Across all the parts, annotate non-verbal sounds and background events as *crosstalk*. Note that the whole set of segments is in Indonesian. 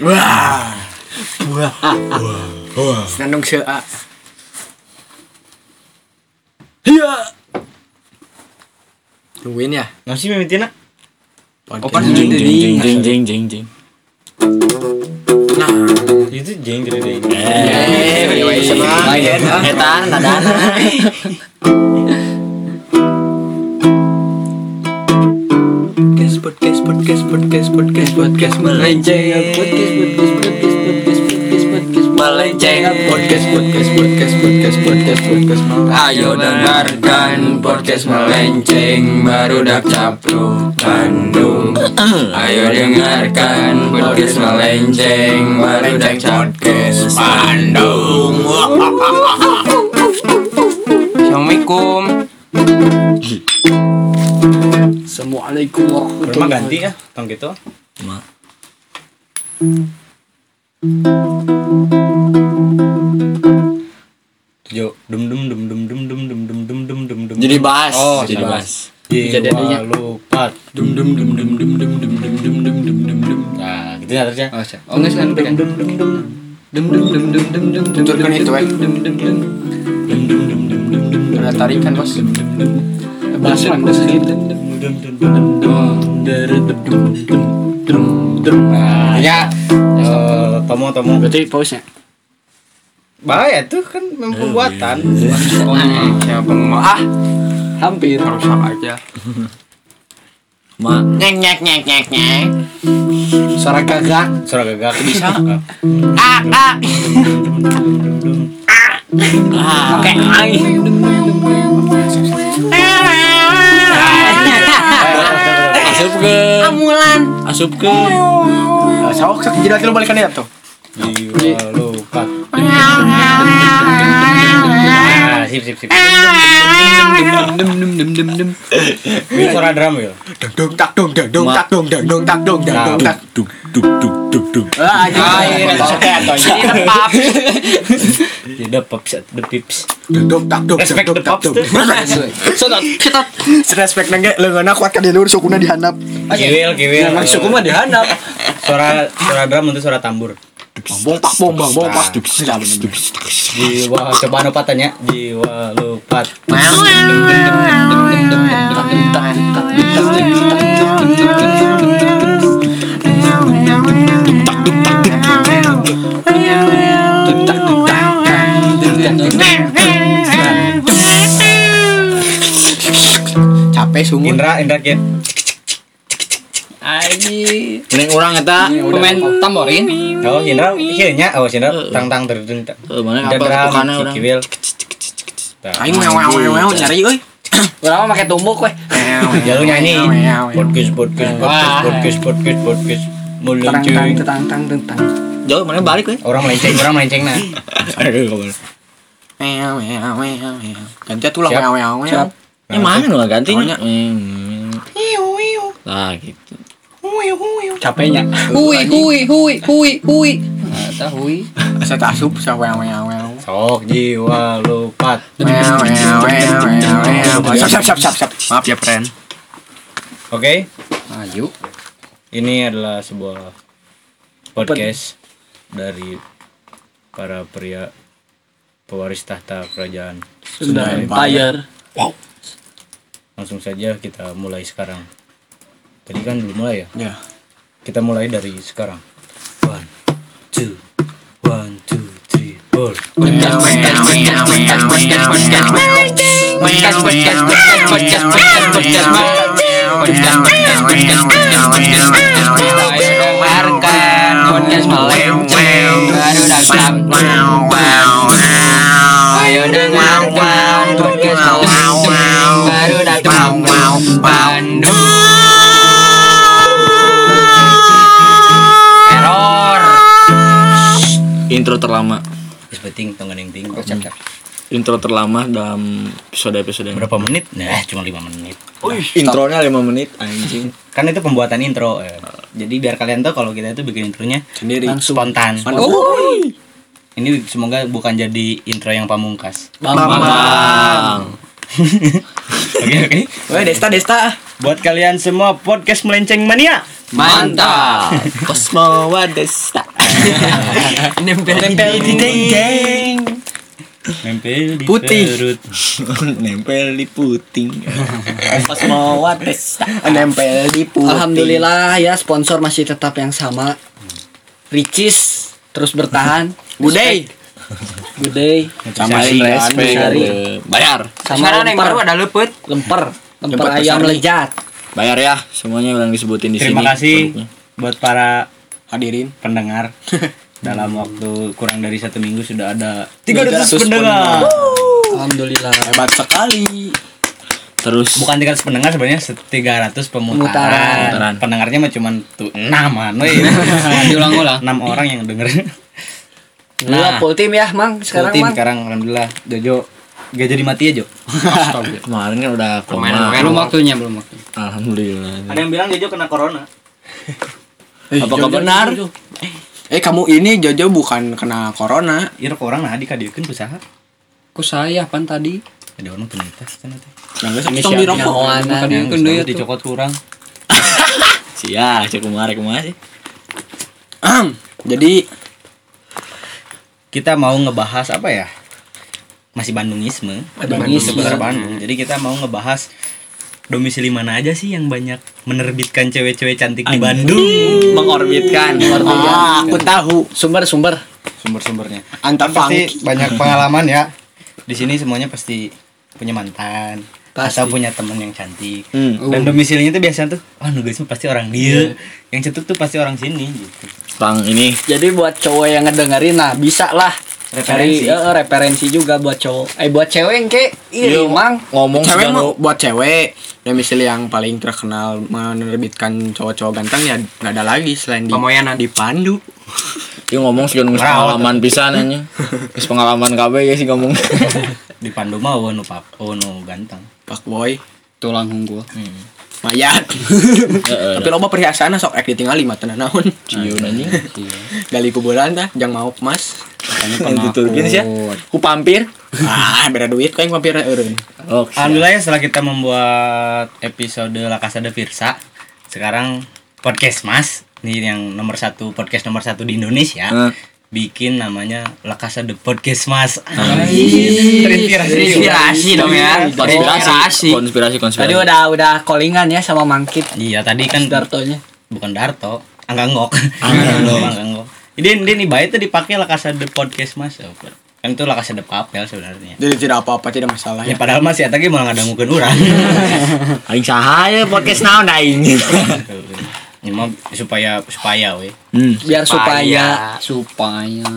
Wah. Wah. Wah. Senandung sea. Iya. Tungguin ya. Nasi mimitin nak. Opan jeng jeng jeng jeng jeng jeng. Nah, itu jeng jeng jeng. Eh, etan, etan. Podcast, podcast, podcast melenceng. Podcast, podcast, podcast, podcast, podcast, podcast melenceng. Podcast, podcast, podcast, podcast, podcast, podcast. Ayo dengarkan podcast melenceng baru dak capru Bandung. Ayo dengarkan podcast melenceng baru dak podcast Bandung. Assalamualaikum. Assalamualaikum warahmatullahi Rumah ganti ya, tong gitu. Ma. Jo, dum dum dum dum dum dum dum dum dum dum dum dum. Jadi bahas. Oh, jadi salah. bahas. Jiwa lupa. dum dum dum dum dum dum dum dum dum dum dum dum dum Nah, gitu ya terusnya. Oh. Oh, enggak pegang. Dum dum dum dum dum dum dum dum dum dum Tuturkan itu, eh. Dum dum dum dum dum dum dum dum dum Ada tarikan, Bos. Dum dum dum. Dum dum Dum dum dum dum dum dum. Nah, ya. Eh, tomo tomo. Berarti pause-nya. Bahaya tuh kan memang pembuatan. Siapa mau ah? Hampir rusak aja. Ma. Nyek nyek nyek nyek nyek. Suara gagak. Suara gagak Bisa. Ah ah. Ah. Oke, angin asupkeun amulan. Asupkeun sok sok jadi laki lu balikan ya tuh jiwa luka nah, suara drum ya aku sukuna suara suara drum itu suara tambur. Bompak bombang bompak Jiwa coba anu patanya jiwa lupat. Capek sungguh. Indra Indra Kit. Aji. Mending orang eta pemain tamborin. Oh Indra kieu nya. Oh Indra tang tang terdeng. Eh, mana apa tukana kiwil. Aing wew wew nyari euy. Urang mah make tumbuk we. Jalur nyanyi. Podcast podcast podcast Wah. podcast podcast podcast. Mulai Tang tang tang tang. Jauh mana balik we. Orang melenceng, orang melenceng nah. *laughs* Aduh kabar. Wew wew wew wew. Ganti tulang wew wew. Siap. Ini mana nu gantinya? Soalnya- Hmm. Lah gitu. Capeknya. Hui hui hui hui hui. Eta hui. Saya tak asup sa wew wew wew. Sok jiwa lupa. Wew wew wew wew wew. Siap siap siap siap. Maaf ya, friend. Oke, Ayo. ini adalah sebuah podcast dari para pria pewaris tahta kerajaan. Sudah empire. Langsung saja kita mulai sekarang. Tadi kan belum mulai ya? Ya. Kita mulai dari sekarang. One, two, one, two, three, four. Dengarkan podcast melenceng baru datang. Ayo dengarkan podcast melenceng baru datang. Bandung. Intro terlama. Is penting tonggan yang tinggi. Intro terlama dalam episode-episode ini. Berapa menit? Nah, cuma 5 menit. Intronya 5 menit anjing. *laughs* Kan itu pembuatan intro. eh. Jadi biar kalian tahu kalau kita itu bikin intronya Sendiri. spontan. Oh. Ini semoga bukan jadi intro yang pamungkas. Bang. *laughs* Oke oke. Weh, Desta Desta. Buat kalian semua podcast melenceng mania. Mantap. Cosmo Wadesta. Nempel *laughs* Nempel di dinding. Nempel di Putih. perut. *laughs* Nempel di puting. *laughs* Pas mau wates. Nempel di putih. Alhamdulillah ya sponsor masih tetap yang sama. Ricis terus bertahan. Good day. Good day. Sama respect. Bayar. Sama Sekarang yang baru ada lepet. Lemper. Lemper ayam lejat. Bayar ya semuanya yang disebutin di Terima sini. kasih produknya. buat para Hadirin. pendengar. *laughs* Dalam waktu kurang dari satu minggu sudah ada 300 300 pendengar. Alhamdulillah. Hebat sekali. Terus Bukan 300 pendengar sebenarnya 300 pemutaran. Pemutaran. Pendengarnya mah cuma tuh 6 an. *laughs* Diulang-ulang. 6 orang yang denger. Nah, full tim ya, Mang. Sekarang Sekarang tim Mang. sekarang alhamdulillah Jojo gak jadi mati ya Jo. kemarin kan udah koma. Belum waktunya, belum waktunya. Alhamdulillah. Ada yang bilang Jojo kena corona. *laughs* Apakah benar? Eh kamu ini Jojo bukan kena corona. Iya orang nah dikadieukeun usaha. Ku saya pan tadi. Ada orang peneliti kan teh. Yang geus tong dirokok. Kadiekeun deui dicokot kurang. *laughs* Sia, cek kemarin kemarin sih. Ahem. Jadi Kita mau ngebahas apa ya? Masih Bandungisme. Bandungisme. Seputar Bandung. Jadi kita mau ngebahas domisili mana aja sih yang banyak menerbitkan cewek-cewek cantik di Bandung? Mengorbitkan. ah, aku tahu Sumber-sumber. Sumber-sumbernya. antar Pasti funky. banyak pengalaman ya. Di sini semuanya pasti punya mantan Pasti. atau punya teman yang cantik. Hmm. Dan domisilinya tuh biasanya tuh, oh nugas mah pasti orang dia. Yang cantik tuh pasti orang sini gitu. Tang ini Jadi buat cowok yang ngedengerin nah bisa lah Referensi. Cari, eh, referensi juga buat cowok. Eh buat cewek yang ke Iya, mang. ngomong cewek buat cewek domisili yang paling terkenal menerbitkan cowok-cowok ganteng ya nggak ada lagi selain di Pemoyanan. di Pandu Dia ngomong sih nunggu Merawat. pengalaman pisan aja. Terus pengalaman KB ya sih ngomong. Di Pandu mah wono pap, wono ganteng. Pak Boy Tulang unggul. Mayat. Tapi loba perhiasan sok ek ditinggali mah tenan naon. Cium anjing. gali kuburan tah jang mau emas Yang ditutupin sih ya. Ku pampir. ah beda duit kau yang mampir eureun. Alhamdulillah ya setelah kita membuat episode La Casa de Virsa, sekarang podcast Mas, ini yang nomor satu podcast nomor satu di Indonesia. Bikin namanya La Casa de Podcast Mas. Terinspirasi. Inspirasi dong ya. konspirasi. Konspirasi konspirasi. Tadi udah udah callingan ya sama Mangkit Iya tadi kan Dartonya. bukan Darto, Angganggok. Angganggok. Jadi ini nih baik tuh dipakai La Casa de Podcast Mas. Oh, Kan itu La Casa de Papel sebenarnya. jadi tidak apa-apa tidak masalah Ya ya padahal masih ada malah ngadangukeun urang. aing sahaya podcast naon aing. *laughs* Ini mah supaya supaya we. Hmm. Biar Supaya. supaya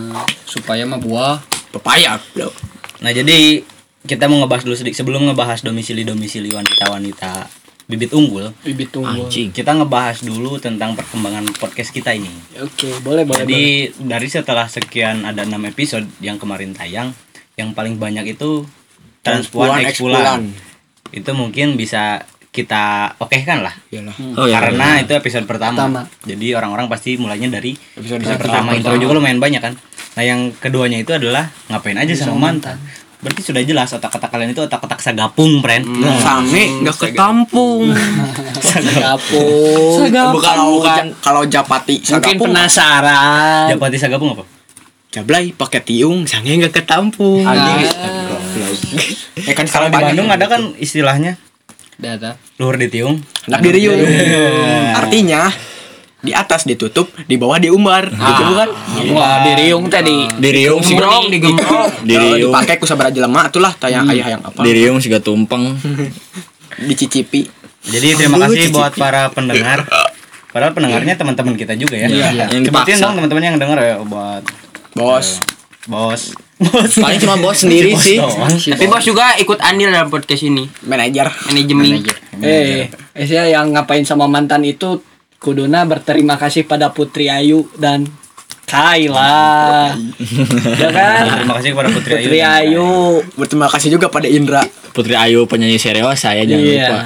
supaya mah buah. pepaya bro Nah jadi kita mau ngebahas dulu sedikit sebelum ngebahas domisili-domisili wanita-wanita bibit unggul. Bibit unggul. Anjing. Kita ngebahas dulu tentang perkembangan podcast kita ini. Oke, boleh boleh. Jadi dari setelah sekian ada 6 episode yang kemarin tayang, yang paling banyak itu transpuan Transpuan, ekspulan. Itu mungkin bisa kita oke kan lah. iyalah Oh ya. Karena itu episode pertama. Pertama. Jadi orang-orang pasti mulainya dari Episode episode pertama. pertama. Intro juga lumayan banyak kan. Nah yang keduanya itu adalah ngapain aja sama mantan. Berarti sudah jelas otak-otak kalian itu otak-otak sagapung, friend. Hmm. Same nggak ketampung. *laughs* Sagapung. Bukan bukan kalau Japati Mungkin sagapung. penasaran. Japati sagapung apa? Jablay pakai tiung, sange nggak ketampung. Anjing. *laughs* Ya kan Kalau di Bandung ada kan istilahnya Data. luhur di tiung. anak diriung. Artinya di atas ditutup, di bawah diumbar. Gitu bukan? Wah, diriung tadi. Diriung sih. Gembrong, digembrong. *laughs* Diriung. dipakai ku sabaraha jelema atulah tayang ayah yang apa? Diriung siga tumpeng. *laughs* Dicicipi. Jadi terima kasih buat para pendengar. Padahal pendengarnya teman-teman kita juga ya. Iya. Yang Sebutin dipaksa. dong teman-teman yang denger ya buat Bos. bos. Bos. Paling cuma bos sendiri Bos sih. doang. Tapi bos juga ikut andil dalam podcast ini. Manajer. Manajemen. Eh, eh saya yang ngapain sama mantan itu kuduna berterima kasih pada Putri Ayu dan Kaila. ya kan? Terima kasih kepada Putri Ayu. Putri Ayu. Berterima kasih juga pada Indra. Putri Ayu penyanyi serius saya jangan Iya. lupa.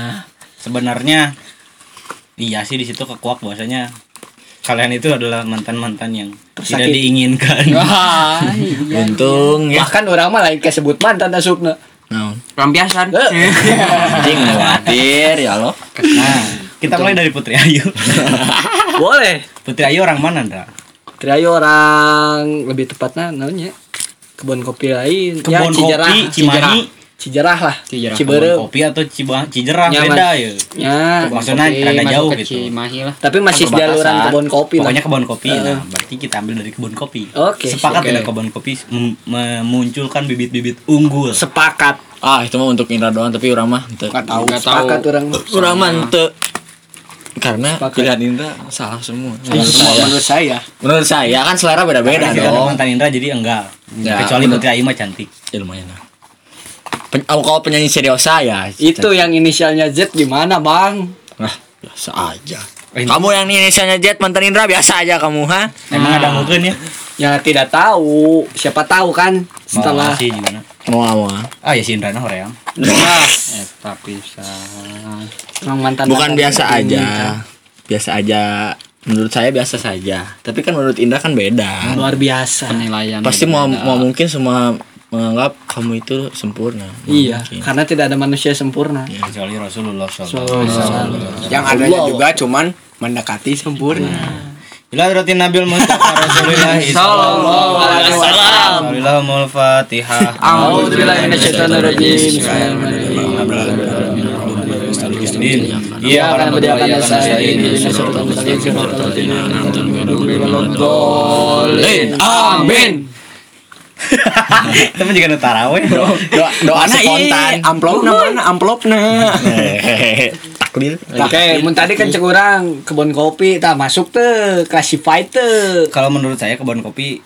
Sebenarnya iya sih di situ kekuak bahwasanya kalian itu adalah mantan-mantan yang tidak Tersakiti. diinginkan. Wah, *laughs* iya. Untung ya. Bahkan orang mah lain kesebut mantan asupna. Naon? Pelampiasan. Eh. Anjing khawatir ya lo. Nah, kita mulai dari Putri Ayu. *laughs* Boleh. Putri Ayu orang mana, Ndra? Triayu orang lebih tepatnya namanya kebun kopi lain Kebun Cijerah kopi Cimahi Cijerah lah Cijerah. kebun Ciberem kopi atau Ciba Cijerah Nyaman. beda ya ya maksudnya rada jauh gitu Cimahi lah. tapi masih jaluran kebun kopi pokoknya kebun kopi Eh. nah berarti kita ambil dari kebun kopi Oke, sepakat oke. tidak kebun kopi mem- memunculkan bibit-bibit unggul sepakat Ah, itu mah untuk Indra doang tapi urang mah henteu. Nggak tahu. Sepakat orang Urang mah henteu. Karena Sepakat. pilihan Indra salah semua. semua menurut saya Menurut saya kan selera beda-beda dong. mantan Indra jadi enggak Ya, kecuali. Putri Ayu mah cantik Ya lumayan lah. Pen oh, kalau penyanyi seriosa ya. itu yang inisialnya Z gimana bang Nah, biasa aja. Kamu yang inisialnya Jet mantan Indra biasa aja kamu, ha? emang ada mungkin ya ya tidak tahu siapa tahu kan setelah sih gimana Mau mau. ah ya si Indra nah hoream Nah, Eta pisan. emang mantan Bukan mantan biasa ini, aja. kan. Biasa aja. Menurut saya biasa saja. Tapi kan menurut Indra kan beda. luar biasa Penilaian. Pasti mau mau mungkin semua menganggap kamu itu sempurna. iya Mungkin. karena tidak ada manusia sempurna kecuali Rasulullah SAW yang adanya juga cuman mendekati sempurna. Bila rotin Nabil Mustafa Rasulullah *laughs* Sallallahu alaihi wasallam. Alhamdulillah Fatihah A'udzubillahi minasyaitonirrajim. Iya akan berjalan saya ini Amin. Temen juga nu taraweh Doa, doa Mana spontan. ieu? Amplopna mana? Amplopna. *laughs* Takdir. Oke, mun tadi kan cek kebun kopi tah masuk teh classified teh. Kalau menurut saya kebun kopi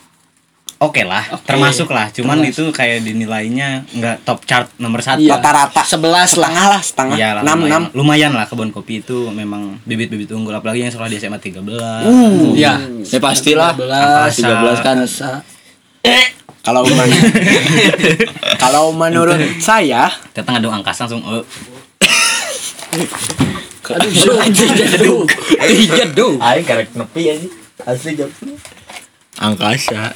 Oke lah, termasuk lah. Cuman itu kayak dinilainya nggak top chart nomor satu. Iya. Rata-rata 11 lah. setengah lah, setengah. Iya lah, 6 lumayan, 6. lumayan lah kebun kopi itu memang bibit-bibit unggul apalagi yang sekolah di SMA 13 Iya. Ya pastilah. 13 13 kan. Asa. Kalau *laughs* men- kalau menurut saya datang ada angkasa langsung eh Aduh, jadu. Jadu. Aing karek nepi aja. Asli jam Angkasa.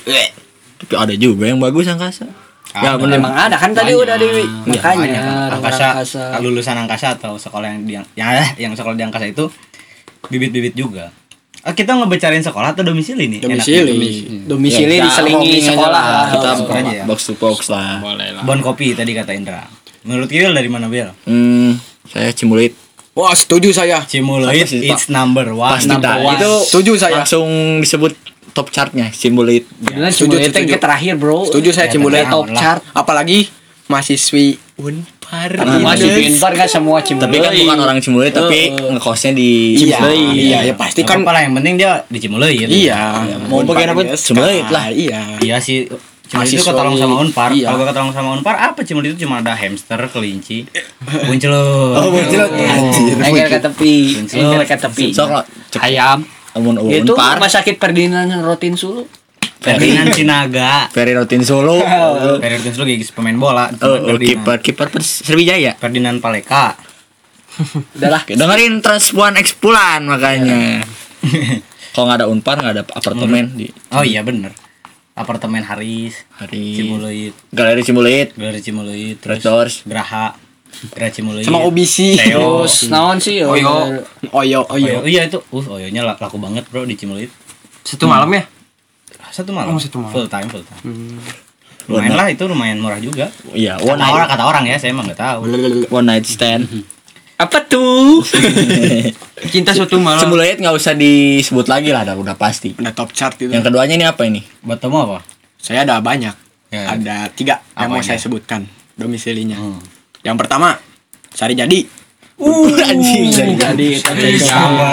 Tapi ada juga yang bagus angkasa. Ya Ada. bener. Memang ada kan tadi udah di makanya Banyak. ruang angkasa, lulusan angkasa atau sekolah yang di yang eh, yang sekolah di angkasa itu bibit-bibit juga Ah, kita ngebicarain sekolah atau domisili nih Domisili. Domisili Ya, diselingi ngomongin aja sekolah. lah. Kita Sekolah aja ya. box to box lah. boleh lah. bon kopi tadi kata Indra menurut Kiwil dari mana Bel Hmm, saya cimulit. Wah, setuju saya. Sih, it's number one Pasti number one. Itu Setuju saya. langsung disebut top chartnya cimulit. Bener Setuju, setuju. yang terakhir, Bro. Setuju saya Ya, tenang top chart. Apalagi mahasiswi Unpar. Nah, Masih Iya. pintar kan semua cimut. Tapi kan bukan orang cimulit tapi ngekosnya di Iya, Cimulit. iya, ya pasti kan kan. lah yang penting dia di Cimuloid Iya, mau bagian apa? Cimulit lah. Iya. iya sih Cimulit itu ketolong sama Unpar iya. kalau ketolong sama Unpar apa Cimulit itu cuma ada hamster kelinci *laughs* buncelut Oh, buncelut. Anjir. Engkel ke tepi. Engkel ke tepi. Sok lo Ayam. amun Itu unpar. rumah sakit Ferdinand Rotin Sulu. Ferdinand Sinaga Ferry Rotin Solo. *laughs* Ferdinand Sulu gigis pemain bola Oh, oh, kiper kiper Pers- Sriwijaya. Ferdinand Paleka *laughs* Udahlah. Dengerin Transpuan Expulan makanya. *laughs* Kalau nggak ada unpar nggak ada apartemen di oh iya bener apartemen Haris hari Cimuloid Galeri Cimulit. Galeri Cimuloid Red terus Doors. Geraha Geraha Cimuloid Sama OBC. Terus naon sih? Oyo. Oyo. Oyo. iya itu uh Oyonya la- laku banget bro di Cimuloid Satu malam ya? Satu malam Oh, satu malam. full time full time lumayan lah itu lumayan murah juga Iya, one kata orang night, kata orang ya saya emang nggak tahu one night stand. *laughs* Apa tuh? *laughs* Cinta suatu malam. Cimulit nggak usah disebut lagi lah, udah, udah pasti. Udah top chart itu. Yang keduanya ini apa ini? buat kamu apa Saya ada banyak. Ya. Ada tiga yang mau saya sebutkan domisilinya. Hmm. Yang pertama, Sari Jadi. Uh, *laughs* anjing. Jadi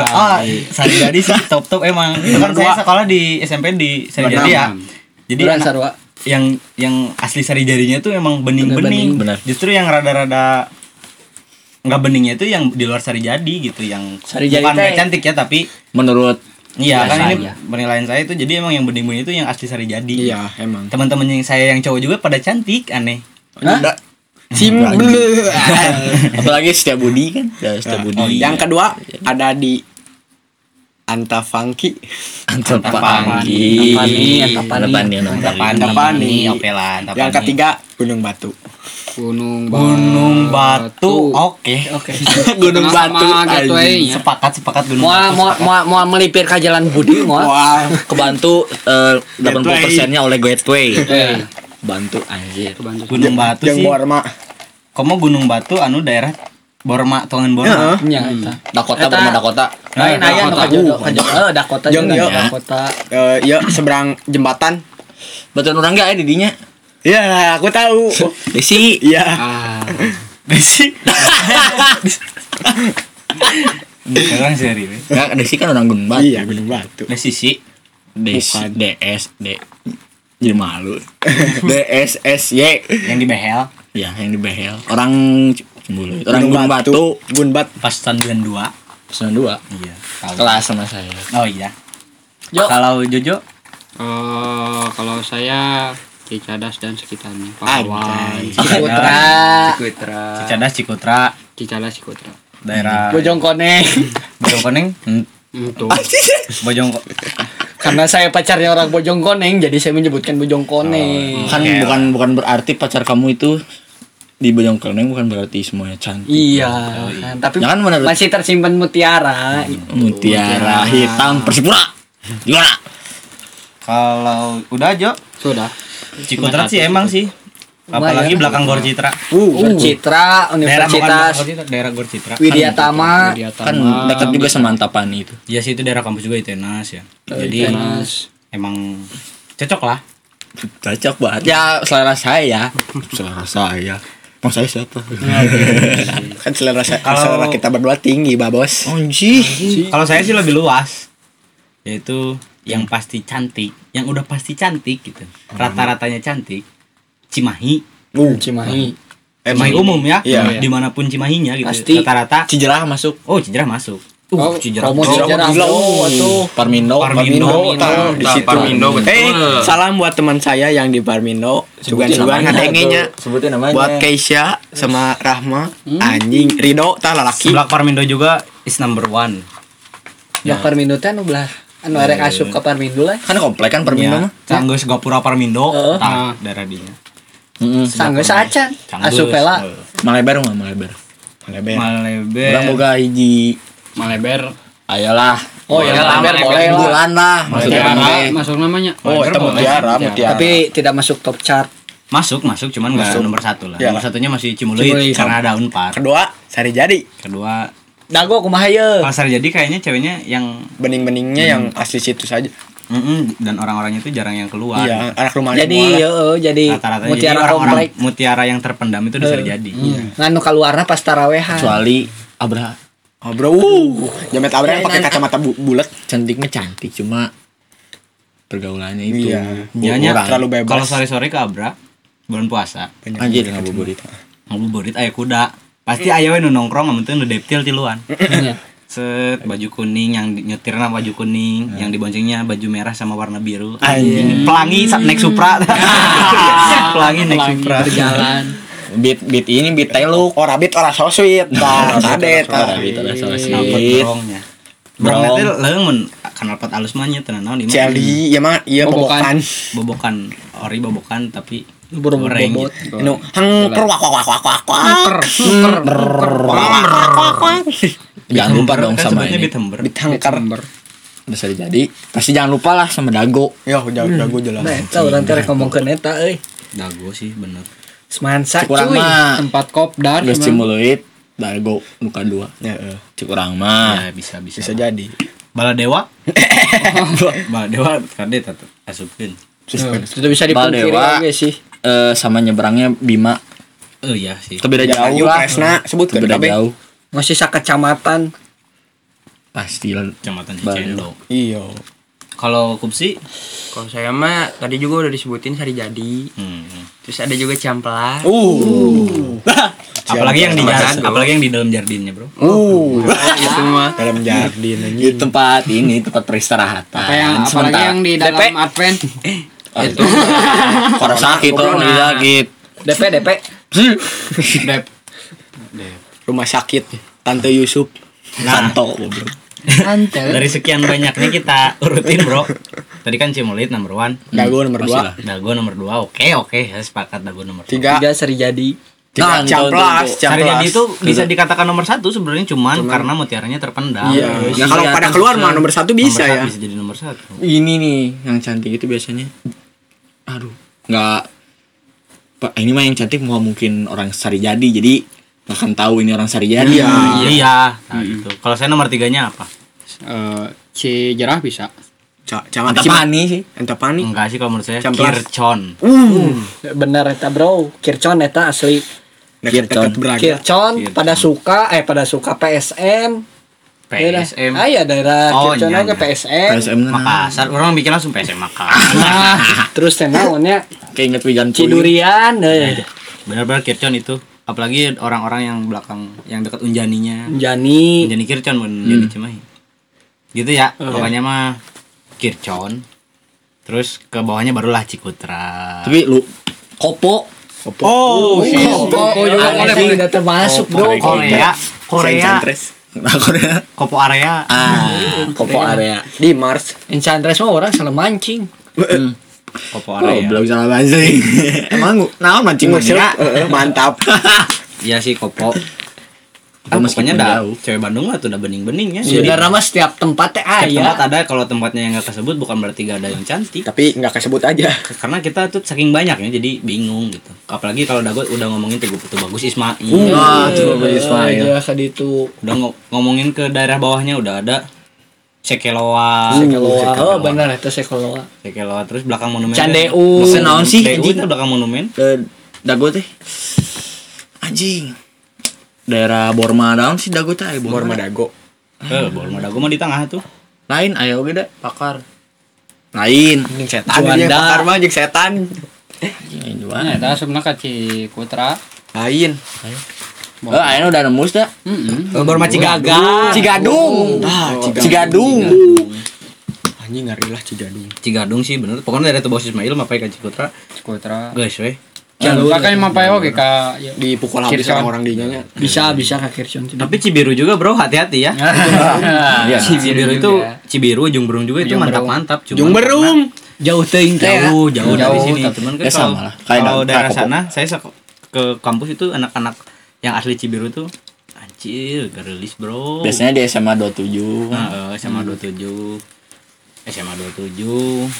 ah Sari Jadi sih top top emang. Itu kan saya sekolah di SMP di Sari Jadi ya. Jadi Buran anak- Sarwa. yang yang asli Sari Jadinya tuh emang bening-bening. Justru yang rada-rada nggak beningnya itu yang di luar Sari Jadi gitu yang Sari Jadi bukan nggak cantik ya tapi Menurut iya kan ini penilaian saya itu jadi emang yang bening-bening itu yang asli Sari Jadi. Iya, emang. teman-teman yang saya yang cowok juga pada cantik aneh. Hah? Sim *laughs* apalagi Setia Budi kan? Ya, Setia Budi. oh. Yang kedua ada di Anta Funky. Antapani, Antapani. Antapani. Antapani, Antapani. oke lah. Yang ketiga Gunung Batu. Gunung Gunung Batu. Oke. Oke. *laughs* Gunung Batu. sama gateway-nya. Sepakat, sepakat Gunung Batu. mau mau mau melipir ke jalan Budi mau. Kebantu eh, 80 persennya oleh Gateway. Eh, Bantu anjir. kebantu. Gunung Batu yang sih. Borma. Komo Gunung Batu anu daerah Borma, Tongan Borma. Nya eta. Dakota Berma Dakota. Lain Nah, aya nu kajodo kajodo. Eh Dakota Jeung juga ieu. Dakota. Eh, ya seberang jembatan. Betul orang gak ya di dinya? Iya, aku tahu. *laughs* Desi. Iya. Ah, *laughs* Desi. Sekarang *laughs* seri. Enggak, Desi kan orang Gunung Batu. Iya, Gunung Batu. Desi sih. Des, DS, D. Jadi malu. *laughs* DSSY. yang di Behel Ya, yang di Behel. Orang Cembulu. Orang Gunung Batu. Gunung Batu. pas tahun 92. Pesan dua. Iya. tahu. Kelas sama saya. Oh iya. Jo. Kalau Jojo eh, kalau saya Cicadas dan sekitarnya. Pakuan, Ciputra. Cikutra. Cicadas Cikutra Cicadas, Cikutra. daerah Bojongkoneng. Bojongkoneng Hmm, Itu. *laughs* Bojong Karena saya pacarnya orang Bojongkoneng, jadi saya menyebutkan Bojongkoneng. Kan Oke bukan bukan berarti pacar kamu itu di Bojongkoneng bukan berarti semuanya cantik. Iya, kan. tapi Jangan menurut- masih tersimpan mutiara. Mutiara hitam Persipura. Gimana? kalau udah Jo Sudah. Cikutra sih emang sih apalagi Lumayan. belakang Gor Citra Uh, Citra, daerah bukan Universitas Gor Citra, daerah Gor Citra Widyatama. Kan dekat juga sama Antapani itu. ya sih itu daerah kampus juga Itenas ya jadi Mas. emang cocok lah Cocok banget. Ya selera saya. selera saya. Mau saya siapa? *laughs* Kan selera saya- Kalau- selera kita berdua tinggi, Babos. Anjir. kalau saya sih lebih luas yaitu yang pasti cantik yang udah pasti cantik gitu rata-ratanya cantik Cimahi Uh, Cimahi. Cimahi umum ya Iya. di mana pun Cimahinya gitu Pasti. rata-rata Cijerah masuk. oh Cijerah masuk uh Oh, Cijerah Promo sejarah. gila, Oh, atuh. Parmindo. Parmindo. Parmindo, di situ. Parmindo, Eh, salam buat teman saya yang di Parmindo. Sugan-sugan ngadengenya. Sebutin namanya. Buat Keisha sama Rahma, anjing Rido tah lalaki. sebelah Parmindo juga is number one Ya Parmindo teh anu belah anu arek asup ka Parmindo lah. Kan komplek kan Parmindo ya, mah. Canggeus Gapura Parmindo tah daerah dinya Heeh. Sanggeus acan. Canggeus, Asup lah. heeh. Malebar mah Malebar. Maleber. Malebe Orang boga hiji. Maleber. Ayolah. Oh ya Boleh lah, Leber Leber. boleh lah. Bulan lah. Maksudnya masuk namanya. Oh, itu mutiara, mutiara. Tapi tidak masuk top chart. masuk masuk cuman nggak nomor satu lah Ya. nomor satunya masih Cimuluit karena ada unpar kedua Sari Jadi. kedua Dago kumaha ye? pasar jadi kayaknya ceweknya yang Bening-beningnya yang asli situ saja. Mm-mm, dan orang-orangnya itu jarang yang keluar Iya, anak rumah Jadi yo jadi rata-rata jadi mutiara orang-orang komplek. mutiara yang terpendam itu bisa jadi Nganu kaluarna pas tarawehan. Kecuali Abra bro. Uh, Jamet Abra yang pakai kacamata bu- bulat. cantiknya cantik cuma pergaulannya itu Iya. Dianya Orang. terlalu bebas. kalau sore-sore ke Abra bulan puasa anjir ngabuburit ngabuburit aya kuda pasti aya we nu nongkrong amun teu nu deptil tiluan Iya. Set baju kuning yang nyetirna baju kuning yang diboncengnya baju merah sama warna biru Anjing. pelangi sa- naik supra *laughs* pelangi naik supra Berjalan. beat beat ini beat teluk Oh, rabit ora so sweet. Tah, kadet. tah. Rabit ora so sweet. Brong. nanti leung mun kanal pot alus mah nya tenan naon di CLD, iya mah iya Bobokan. bobokan. bobokan ori bobokan tapi Burung goreng bobot. Anu, hangker wak wak wak wak wak wak. jangan lupa dong Kan sama ini beat hember. Bit hangker. bisa jadi pasti jangan lupa lah sama dago Yo, jago jago jelas. Nah, urang teh rek ngomongkeun eta euy. dago sih bener Semansa kurang cuy. mah Tempat kopdar. geus emang. cimuluit dago muka dua Ya, eh, Cikurang mah ya bisa bisa bisa jadi. baladewa *laughs* baladewa kade tatu asupkeun Itu bisa dipungkiri oge sih. Eh, sama nyeberangnya Bima oh iya sih itu beda jauh Jauh lah Kresna sebut itu beda jauh Masih sakecamatan. pasti lah kecamatan. Cicendo Iya. kalau kupsi Kalau saya mah tadi juga udah disebutin sari jadi. hmm. Terus ada juga campla. Uh. *laughs* apalagi yang di jalan apalagi yang di dalam jardinnya bro Uh. itu mah. *laughs* Dalam jardin di tempat ini tempat peristirahatan Apa yang apalagi yang di dalam. Advent. *laughs* Ah, itu *laughs* orang sakit orang lagi sakit DP DP. *laughs* Dep. Rumah sakit Tante Yusuf. Santo goblok. Santel. Dari sekian banyaknya kita urutin, Bro. Tadi kan Cimulit number one. Dago nomor dua. Dago nomor dua. Oke, oke. Saya sepakat Dago nomor dua. Tiga. Tiga seri jadi. Tiga. Nah, Camplas. Sari jadi Camplas. itu bisa dikatakan nomor satu sebenarnya cuman, karena mutiaranya terpendam. Iya. Iya, Nah, kalau iya, pada kan keluar mah nomor satu Nomor bisa satu ya. Bisa jadi nomor satu. Ini nih yang cantik itu biasanya. Aduh, nggak. Pak, ini mah yang cantik mau mungkin orang sari jadi, jadi nggak akan tahu ini orang sari jadi. Iya. Iya. Nah, gitu. Kalau saya nomor tiganya apa? Eh, si jerah bisa. Jangan Mantap pani sih. Entah panik. Enggak sih kalau menurut saya Camplas. Kircon. Bener eta bro. Kircon eta asli. Braga. Kircon pada suka eh pada suka PSM. PSM. Ah ya daerah Oh, iya, iya. PSM. PSM nah. Makassar. Orang bikin langsung PSM Makassar. Nah, terus teh naonnya Kayak inget Wigan Puing. Cidurian eh. Benar-benar Kircon itu. Apalagi orang-orang yang belakang yang dekat Unjaninya. Jani Unjani Kircon bukan Unjani Cimahi. Gitu ya. Pokoknya mah Kircon. Terus ke bawahnya barulah Cikutra. Tapi lu kopo. Oh, Oh, juga boleh, boleh. tidak termasuk bro. Korea, Korea, Nah, Korea. Kopo area. Ah, kopo area. Di Mars. Enchantress mah orang salah mancing. Kopo Oh, area. belum salah bahasa. *laughs* Emang naon mancing Ngusir. mancing? Eh, Mantap. *laughs* Iya sih Kopo. Ah, pokoknya dah jauh. cewek Bandung lah tuh udah bening-bening ya. Sebenarnya mah setiap tempat teh aya. tempat ada kalau tempatnya yang gak tersebut bukan berarti gak ada yang cantik. Tapi nggak kesebut aja. Karena kita tuh saking banyaknya jadi bingung gitu. Apalagi kalau Dagot udah ngomongin tuh tuh bagus Ismail. Wah, tuh bagus Ismail. Ya kaditu. Udah ngo- ngomongin ke daerah bawahnya udah ada Sekeloa. Sekeloa. Oh bener itu Sekeloa. Sekeloa terus belakang monumen. Candeu. Maksudnya naon sih, anjing? itu belakang monumen. Eh, Dago teh. Anjing. Daerah Borma daun sih Dago teh Borma Borma. Dago. Eh, Borma Dago mah di tengah tuh. Lain ayo oge da pakar. Lain. Anjing setan. Juanda. Pakar mah anjing setan. Nah, eta sebenarnya ka Cikutra. Lain. Eh, ayeuna udah nembus da. Heeh. Borma Cigaga. Cigadung. Ah, Cigadung. Anjing ngari lah Cigadung. Cigadung sih bener. Pokoknya dari tuh bos Ismail mah pakai Cikutra. Cikutra. Guys, weh. Jangan lupa kan mampai oge ka. Dipukul habis Kircon. orang-orang di nya. Bisa bisa ke Kircon. Tapi Cibiru juga bro, hati-hati ya. *laughs* Iya. Cibiru itu Cibiru Ujung Berung juga itu mantap-mantap. Cuman Jung berung. Jauh teuing teh. ya. Jauh, jauh dari Jauh, sini. tapi- Cuman kan Ya, kalau, sama lah. Kayak kalau daerah sana, saya ke kampus itu anak-anak yang asli Cibiru tuh anjir, gerilis bro. Biasanya di SMA 27. Nah, eh, SMA 27 SMA 27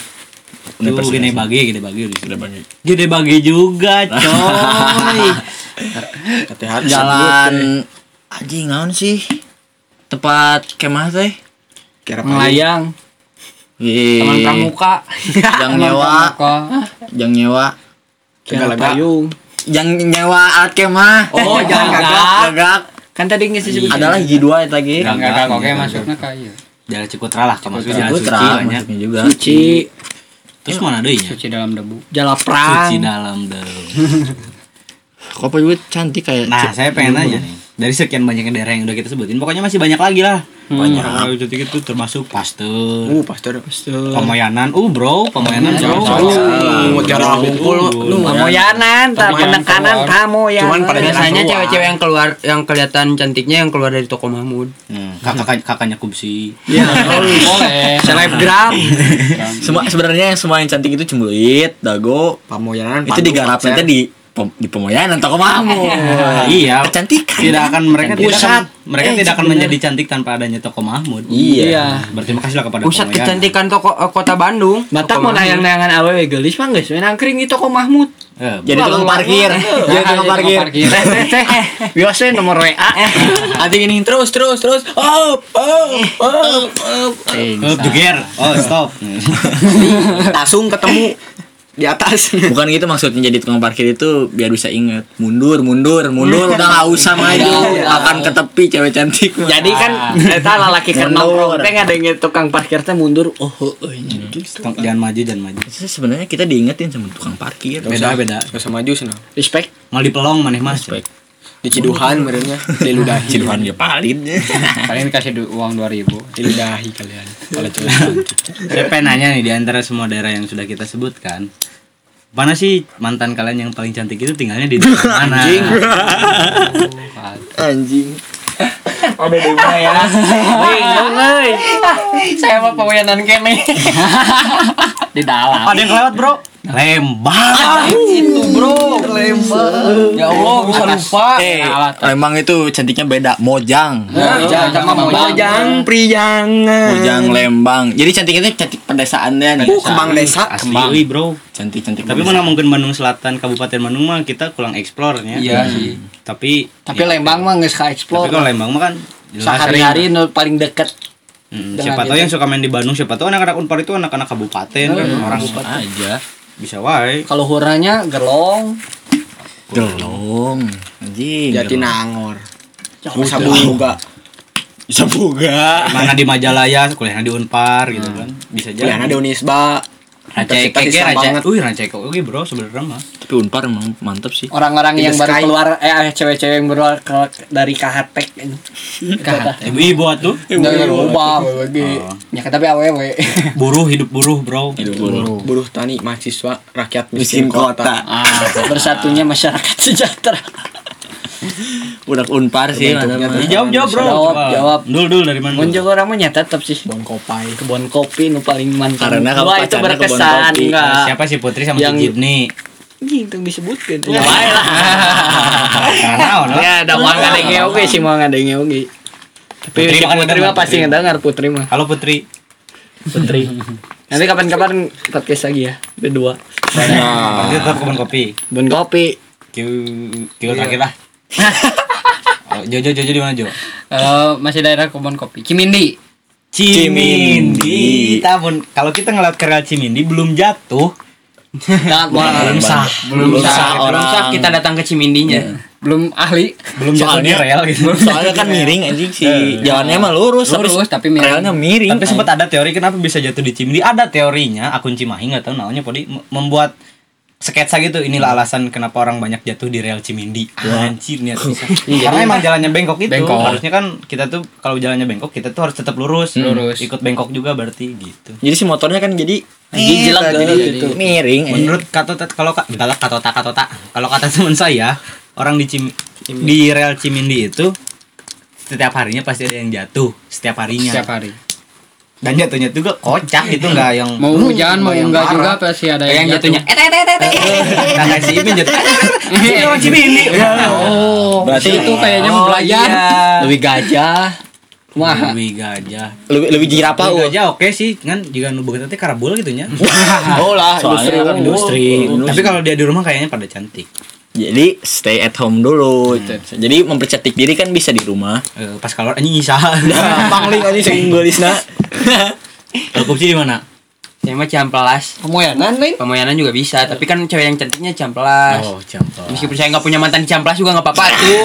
Itu Universitas. gede bagi, gede bagi di sini. Gede bagi juga, coy. *laughs* Hati-hati. Jalan anjing naon sih? Tempat kemah teh. Kira Melayang. Ih, Taman *laughs* Pramuka. Yang nyewa, yang nyewa, Galaga. payung. yang nyewa alat kemah. Oh, *laughs* jangan gagak. Gagak. Kan tadi nggak disebut. Adalah hiji dua ge. Enggak enggak oke Enggak, masuknya ka ieu. Jalan Cikutra lah, masuk jalan suci banyak. masuknya juga. Suci, Terus mana deh ya? Suci dalam debu. Jalaprang. Suci dalam dalam. *laughs* Kok juga cantik kayak Nah, saya pengen nanya nih. Dari sekian banyaknya daerah yang udah kita sebutin, pokoknya masih banyak lagi lah. Banyak. Kalau cantik itu termasuk Pasteur, Uh, pastor. Pamoyanan. Uh, bro, Pamoyanan, bro. Uh, Mutiara. Lu Pamoyanan, tak penekanan pamoyanan. Cuman pada Biasanya cewek-cewek yang keluar yang kelihatan cantiknya yang keluar dari toko Mahmud. Hmm, kakak kakaknya Kubsi. Iya. *laughs* Boleh. Selebgram. semua sebenarnya yang semua yang cantik itu cembulit, dago, Pamoyanan. itu digarapnya teh di pem- di pemoyanan toko mamu. Iya. Kecantikan. Tidak akan mereka tidak Pusat. akan, mereka Eh, tidak akan sebenarnya. menjadi cantik tanpa adanya toko Mahmud. Iya. Berterima kasihlah kepada Pusat kecantikan toko eh, kota Bandung. Batak mau nayang-nayangan awewe gelis mah geus we nangkring di toko Mahmud. Eh, Jadi tukang parkir. Jadi tukang parkir. Teh teh teh. Biasa nomor WA. Nanti *laughs* gini terus terus terus. Oh, oh, oh, oh. eh, juger. Oh, stop. *laughs* Langsung ketemu di atas. *laughs* Bukan gitu maksudnya jadi tukang parkir itu biar bisa inget mundur mundur mundur udah nggak usah maju akan ke tepi cewek cantik mah. Jadi kan eta lalaki keur Mundur. nongkrong teh ngadenge tukang parkir teh mundur. Oh, heuh. Tong- jangan maju, jangan maju. Sebenarnya kita diingetin sama tukang parkir Beda, beda. Gak usah maju sana. Respect. Mau dipelong maneh mas. Respect. Di Ciduhan merenya. Di ludahi. Ciduhan ya palin *laughs* Kalian kasih du- uang 2000. Di ludahi kalian. Kalau *laughs* cantik. Saya pengen nanya nih di antara semua daerah yang sudah kita sebutkan, mana sih mantan kalian yang paling cantik itu tinggalnya di mana? anjing *laughs* Ada di mana ya? Bingung euy. Saya mah paweanan kene. Di dalam. Ada yang kelewat, Bro. Lembang. Itu, Bro. Lembang. Ya Allah, bisa lupa. Eh, emang itu cantiknya beda. Mojang. Mojang sama Mojang prijangan. Mojang Lembang. Jadi cantiknya itu cantik pedesaannya nih. Uh, kembang desa. Asli, Bro. Cantik-cantik. Tapi mana mungkin Bandung Selatan, Kabupaten Bandung mah kita kurang eksplornya. Iya sih. Tapi Tapi Lembang mah geus ka tapi explore. kalau Lembang mah kan Sehari-hari paling deket. Hmm, siapa tahu yang suka main di Bandung, siapa tahu anak-anak Unpar itu anak-anak kabupaten kan orang aja. bisa wae. Kalau huranya gerlong. Gelong. Anjing. Jatinangor. Bisa buga. Bisa buga. Mana di Majalaya, kuliahnya di Unpar gitu kan. Bisa Kuliahnya jadi. di Unisba. Universitas Islam rancake, banget. Wih, rancake oke bro sebenarnya mah. Tapi Unpar emang mantep sih. Orang-orang yang baru sky. keluar eh cewek-cewek yang baru keluar dari kahatek ini. Ibu ibu tuh Enggak enggak ubah WWG. Ya tapi awewe. *laughs* buruh hidup buruh bro. Hidup buruh. Buruh tani mahasiswa rakyat Miskin kota. kota. Ah, bersatunya masyarakat *laughs* sejahtera. Udah Unpar sih. Ih, Jawab jawab bro. Jawab, jawab. Dul dul dari mana? Juga orang mah nyata tetap sih. Bon kopai. Kebun kopi nu paling mantap. Karena kamu Wah, itu berkesan kopi. enggak? Siapa sih Putri sama Yang- Cicip nih? Anjing itu disebutkan. Ya bae lah. Ya, ada mau ngadenge oge sih mau ngadenge oge. Tapi Putri mah Putri ngedengar, mah pasti ngedengar Putri mah. Halo Putri. Putri. Nanti kapan-kapan podcast lagi ya, berdua. Nanti tetap kebun kopi. Kebun kopi. Kiu kiu terakhir lah. *laughs* Oh, Jojo Jojo di mana Jo? Eh, masih daerah kebun kopi. Cimindi. Cimindi. Tahun kalau kita ngeliat ke rel Cimindi belum jatuh. Nah, Belum sah. Belum Belum sah, sah belum orang. sah kita datang ke Cimindinya. belum ahli. Belum di rel gitu. Soalnya kan miring anjing sih. Jalannya mah lurus, Lurus, tapi miring. relnya miring. Tapi sempat ada teori kenapa bisa jatuh di Cimindi. Ada teorinya, akun Cimahi nggak tahu namanya Podi membuat sketsa gitu inilah alasan kenapa orang banyak jatuh di rel Cimindi anjir niat *laughs* bisa karena emang jalannya bengkok itu Bengkok. harusnya kan kita tuh kalau jalannya bengkok kita tuh harus tetap lurus Lurus. ikut bengkok juga berarti gitu Jadi si motornya kan jadi Jadi jelek jadi gitu. miring. anjing. menurut kata kalau ka- bentar lah, katota katota kalau kata teman saya orang di Cim, di rel Cimindi itu setiap harinya pasti ada yang jatuh setiap harinya Setiap hari. Dan jatuhnya juga kocak itu enggak yang Mau hujan, mau yang enggak juga pasti ada yang, yang jatuh. jatuhnya eh eh eh eh eh nah kayak si Ipin jatuh si orang Cimindi Oh, Berarti itu kayaknya Oh, belajar. iya. Lebih gajah. Wah, Lebih gajah. Lebih lebih jirapa Lebih gajah oke sih. Kan juga nu begitu teh karabul gitu nya *laughs* oh lah industri. industri. tapi kalau dia di rumah kayaknya pada cantik Jadi stay at home dulu. Jadi mempercantik diri kan bisa di rumah. Eh, pas keluar anjing nyisa Pangling aja saking gelisna. kalau kupsi di mana Saya mah camplas. pemoyanan lain. Pemoyanan juga bisa, tapi kan cewek yang cantiknya camplas. oh campur Meskipun saya nggak punya mantan di camplas juga nggak apa-apa tuh.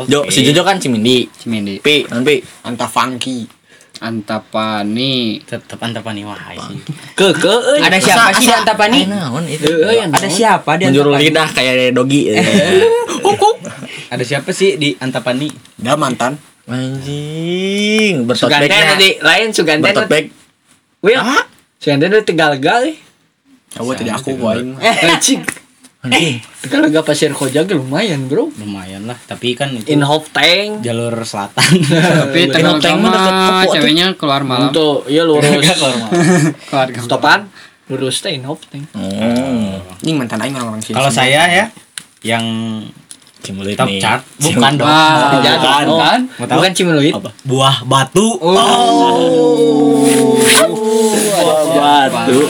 *laughs* Jo, si Jojo kan Cimindi. Cimindi. Pi, nanti Anta funky. Antapani. tetep antapa nih wah sih Ke ke. Ada siapa sih di Antapani? naon itu? Ada siapa di Menjuru Antapani? lidah kayak dogi. ada siapa sih di Antapani Dia mantan. Anjing, backnya. tadi lain Suganten. Bertot back. Wih, Suganten udah Tegal-gal. Coba tadi aku wain. Eh, Anjing. Tegal-gal pasir koja lumayan, Bro. lumayan lah tapi kan itu In Hof Tank. jalur selatan *laughs* Tapi tegal Tank mah deket sama Papua tuh. ceweknya keluar malam. Untuk iya *laughs* lurus. Keluar *laughs* ke Stopan. Lurus teh In Hof Tank. Oh, Ini mantan aing orang-orang sini. kalau saya ya yang Cimulit top nih. chart bukan dong Wah, Bukan, bukan. bukan. Mau tahu? Bukan Cimeluit. Apa? buah batu Batu.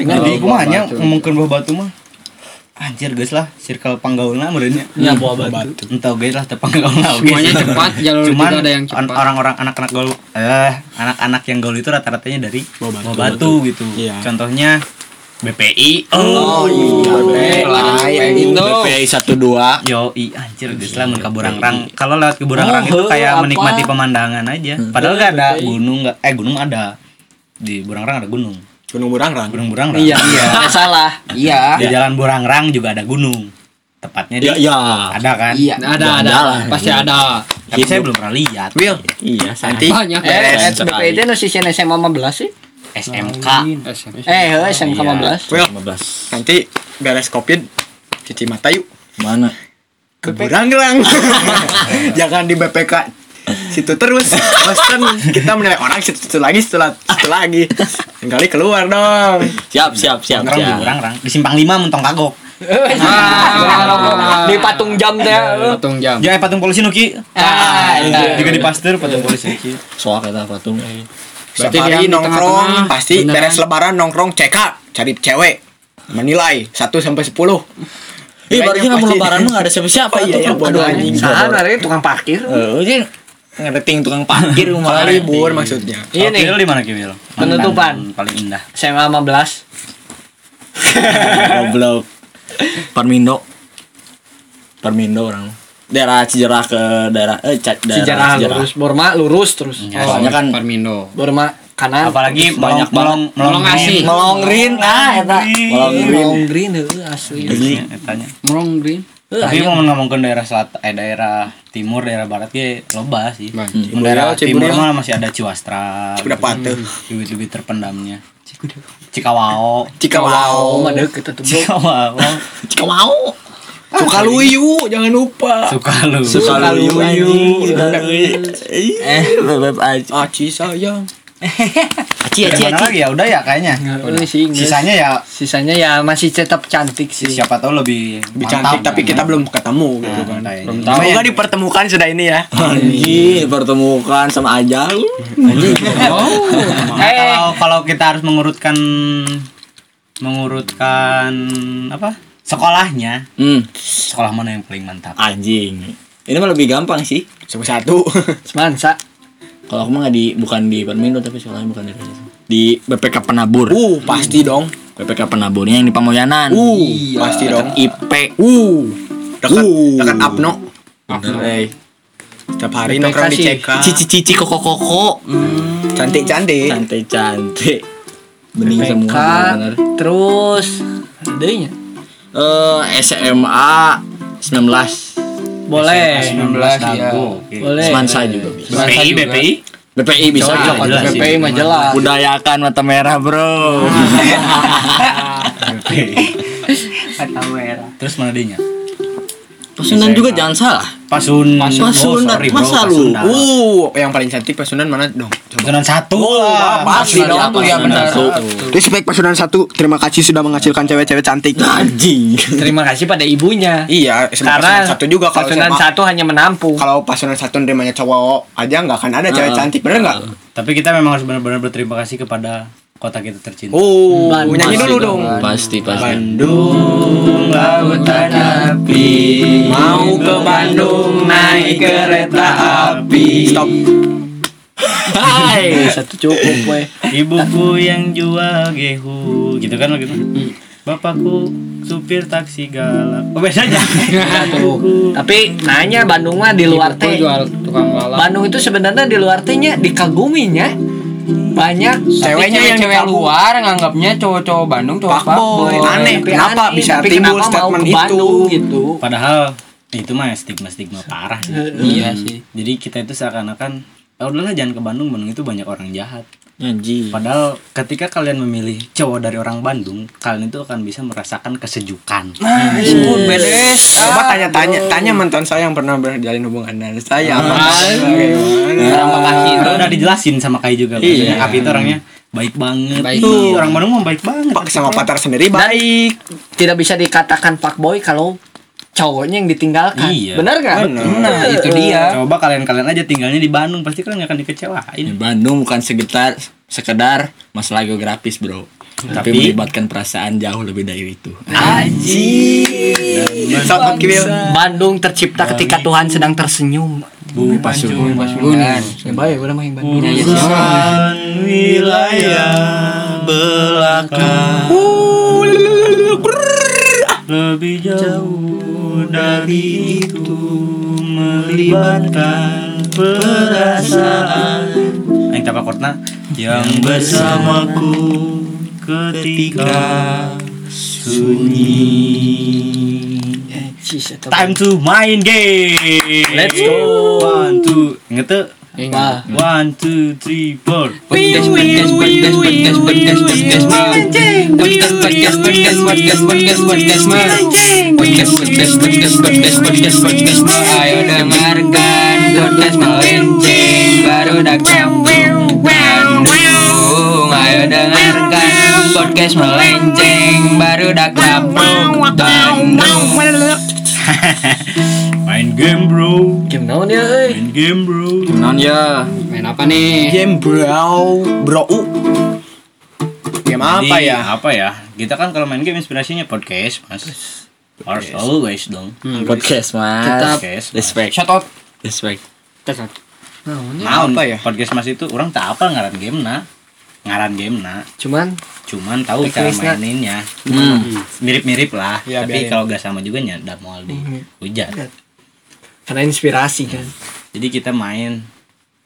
Dengan di kumanya ngomongkeun buah batu mah. Anjir guys lah circle panggaulna merenya Ya, buah batu. entah guys lah tepanggaulna oke Semuanya cepat, jalur cuman juga ada yang cepat. orang-orang anak-anak gaul eh anak-anak yang gaul itu rata-ratanya dari buah batu, gitu. Iya. contohnya BPI oh, Lain itu. BPI 12. yo i anjir guys lah mun ka Burangrang kalau lewat ke Burangrang itu kayak menikmati pemandangan aja. Padahal gak ada gunung nggak eh gunung ada. Di Burangrang ada gunung Gunung Burangrang. gunung Burangrang Iya, iya. Nggak *laughs* salah. Iya. di jalan Burangrang juga ada gunung tepatnya di Ya, ya. ada kan Iya. Ada, ada. Jalan. Pasti ada. tapi saya belum pernah lihat Will. Iya, Nanti Banyak. Eh, Beres. BPID nu sisien SMA 15 sih. SMK Eh, heuh, SMK Iya. 15. Will. 15. Nanti beres covid cuci mata yuk. Mana? ke Buranggerang *laughs* *laughs* jangan di BPK situ terus bosan kita menilai orang situ, situ lagi setelah situ lagi kali keluar dong Siap, siap, siap, di siap. Burangrang, di Simpang 5 mentong kagok. di patung jam teh Patung jam. Ya patung polisi nuki. Ah, iya. Juga di pasteur patung polisi nuki. Soal kata patung. setiap Berarti hari yang di nongkrong pasti beres lebaran nongkrong CK cari cewek menilai 1 sampai 10 Ih, barunya kamu pasti- lebaran mah gak ada siapa-siapa Oh, iya, iya, bodoh anjing. Sahan tukang parkir Eh, ini ngedeting tukang parkir rumah. Malah libur maksudnya Iya nih. Di mana Kiwil? Penutupan. Paling indah. SMA 15 Goblok. Parmindo. Parmindo orang. Daerah Cijerah ke daerah eh daerah sejarah lurus Burma lurus terus Ya, Soalnya kan Parmindo. Burma kanan Apalagi Banyak melong melong Melong asih. melongrin ah eta. Melongrin. Long green heuh asli Iya, Tanya. Melong green. Tapi mau ngomongin daerah selatan, eh daerah timur, daerah barat ge loba sih. Mun daerah timur mah masih ada Ciwastra. Cidapat tuh. Lebih-lebih terpendamnya. Cikawao. Cikawao mah deket tuh Cikawao. Cika mau. Sukaluyu jangan lupa Sukalu. Sukaluyu anjing. Eh, bebek aja. Aci sayang Gimana aci. lagi ya udah ya kayaknya. Ini sih Inggris. Sisanya ya sisanya ya masih tetap cantik sih siapa tahu lebih lebih cantik tapi kita belum ketemu gitu kan belum Semoga dipertemukan sudah ini ya Anjing, pertemukan sama aja lu. Eh, kalau kalau kita harus mengurutkan mengurutkan apa? Sekolahnya. Hmm, Sekolah mana yang paling mantap? anjing. Ini mah lebih gampang sih. Sama satu semansa Kalau aku mah nggak di bukan di Parmindo tapi sekolahnya bukan di situ. Di BPK Penabur. Uh pasti dong BPK Penaburnya yang di Pamoyanan. Uh pasti dong IP. Uh Dekat Uh. dekat Apno Bener, eh. Setiap hari nongkrong di. CK Cici cici koko koko. Cantik-cantik Cantik cantik. Bening PK semua bener. terus adanya Eh SMA 19 boleh 19 ya. boleh Semansa juga bisa. BPI, BPI. BPI bisa. Cocok, Ah, jelas sih. PPI mah jelas Budayakan mata merah, Bro. *laughs* Terus mana dinya? Pesanan juga jangan salah. Pasun. Pasun, Oh, sorry, bro, masa lu? Pasundan. Uh yang paling cantik Pasunan mana dong Coba Pasunan satu lah. pasti Pasunan dong. satu, ya benar. Respect Pasunan satu Terima kasih sudah menghasilkan cewek-cewek cantik Anjing. terima kasih pada ibunya Iya karena Pasunan satu juga kalau pasunan SMA. satu hanya menampung kalau pasunan satu nerimanya cowok aja nggak akan ada cewek Ah. cantik bener nggak? Tapi kita memang harus benar-benar berterima kasih kepada kota kita tercinta. Oh, Bandung. nyanyi dulu dong. Pasti pasti. Bandung lautan api Mau ke Bandung naik kereta api. Stop. Hai. *laughs* satu cukup weh Ibuku yang jual gehu gitu kan gitu. Bapakku supir taksi galak. Oh beda aja. *laughs* Tapi nanya Bandung mah di luar teh jual tukang lalap. Bandung itu sebenarnya di luar tehnya dikaguminya banyak Ceweknya yang cewek luar nganggapnya cowok-cowok Bandung cowok fuckboy. Aneh. Tapi kenapa aneh, bisa tapi timbul kenapa mau statement ke itu? Bandung gitu Padahal itu mah stigma-stigma parah sih. Iya sih. Jadi kita itu seakan-akan ya udahlah jangan ke Bandung, Bandung itu banyak orang jahat. Anjing. Padahal ketika kalian memilih cowok dari orang Bandung, kalian itu akan bisa merasakan kesejukan. Nah, Disebut bedes. Coba tanya-tanya, tanya mantan saya yang pernah berjalin hubungan dengan saya. apa? Terima kasih Itu udah dijelasin sama Kai juga. Iya. Api itu orangnya baik banget. Baik banget. orang Bandung mah baik banget. Pak sama pacar sendiri baik. tidak bisa dikatakan fuckboy kalau cowoknya yang ditinggalkan. Iya. benar nggak? Nah, itu dia. Coba kalian-kalian aja tinggalnya di Bandung, pasti kalian gak akan dikecewain. Ini Bandung bukan sekitar sekedar masalah geografis, Bro. Tapi, Tapi- melibatkan perasaan jauh lebih dari itu. Kiwil. Bandung tercipta ketika Tuhan sedang tersenyum. Bumi Pasun. baik udah main Bandung. Urusan wilayah belakang. Lebih jauh dari itu melibatkan perasaan Aing tapak kortna yang bersamaku ketika sunyi Time to main game. Let's go. One, two. Ingat tuh Ingat. One, two, three, four. Ayo dengarkan. Baru. Ayo dengarkan podcast melenceng baru dak Bandung. *laughs* Main game bro. Game naon ya euy? Main game bro. Non ya. Main apa nih? Game bro, bro. Game apa Jadi, ya? Apa ya? Kita kan kalau main game inspirasinya podcast, Mas. Harus always dong. Podcast mas. Podcast. Mas. Respect. Shout out. Respect. Naon apa ya? Podcast Mas itu orang tak apa ngaran game na. Ngaran game na. Cuman Cuman tahu cara maininnya. Hmm. Mirip-mirip lah. Ya, Tapi kalau gak sama juga nya udah mau di hujan. karena inspirasi kan. Jadi kita main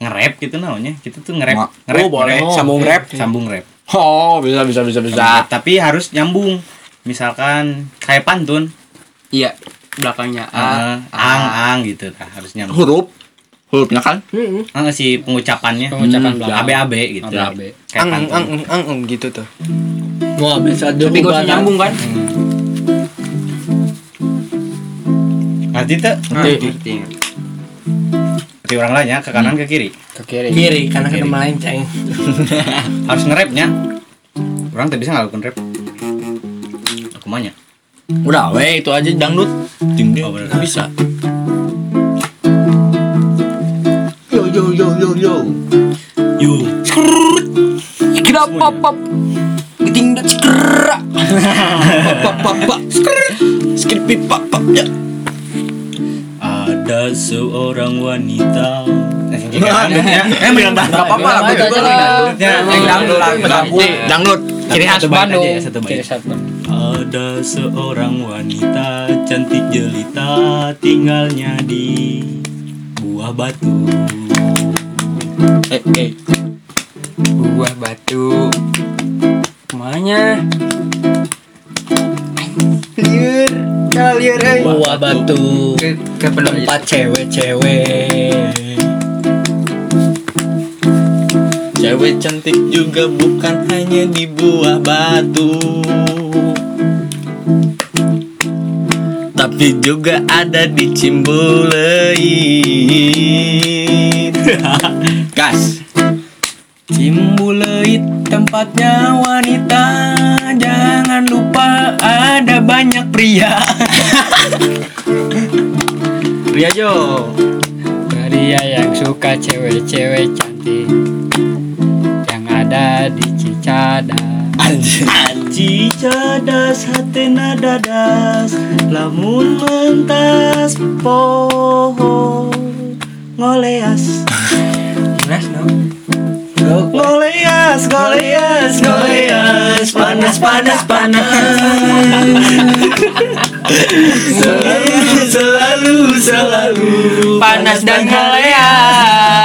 nge-rap gitu namanya. Kita tuh nge-rap. Ma- nge-rap, Oh, boleh. nge-rap. Sambung rap. Sambung rap. Oh, bisa bisa bisa bisa. Tapi harus nyambung. Misalkan kayak pantun. Iya, belakangnya A. Ang ang gitu nah, harus nyambung. Huruf. Hurufnya kan? Heeh. Ah, si pengucapannya Pengucapan belakang. ABAB gitu. ABAB. Kayak Ang ang ang ang ang gitu tuh. Wah, bisa ada Tapi usah nyambung kan? Ngerti tuh? Ngerti. Ngerti orang lainnya ke kanan ke kiri. Ke kiri. Kiri karena Kiri. kena melenceng. *laughs* Harus nge-rapnya. Orang tak bisa ngelakuin rap. Aku manya. Udah, weh itu aja dangdut. Ding ding. Oh. Bisa. Yo. Kita pop pop. Geding dan skra. Pop pop pop. Skir pip pop pop ya. Ada seorang wanita. Eh, bilang apa-apa lah, gue juga Dangdut, dangdut. Ciri khas Bandung. Ya, Ciri khas ada seorang wanita cantik jelita tinggalnya di buah batu. Eh eh. Buah batu. Ke mana? Buah batu. Ke ke Tempat cewek-cewek. Cewek cantik juga bukan hanya di buah batu Tapi juga ada di Cimbuleuit *laughs* Gas. Cimbuleuit tempatnya wanita. Jangan lupa ada banyak pria. *laughs* Ria Jo. Pria yang suka cewek-cewek cantik. Yang ada di Cicada. Anjir. Aji cadas hatena dadas lamun mentas poho ngoleas *laughs* No? ngoleas ngoleas ngoleas panas panas panas. *laughs* Selalu selalu selalu. Panas dan ngoleas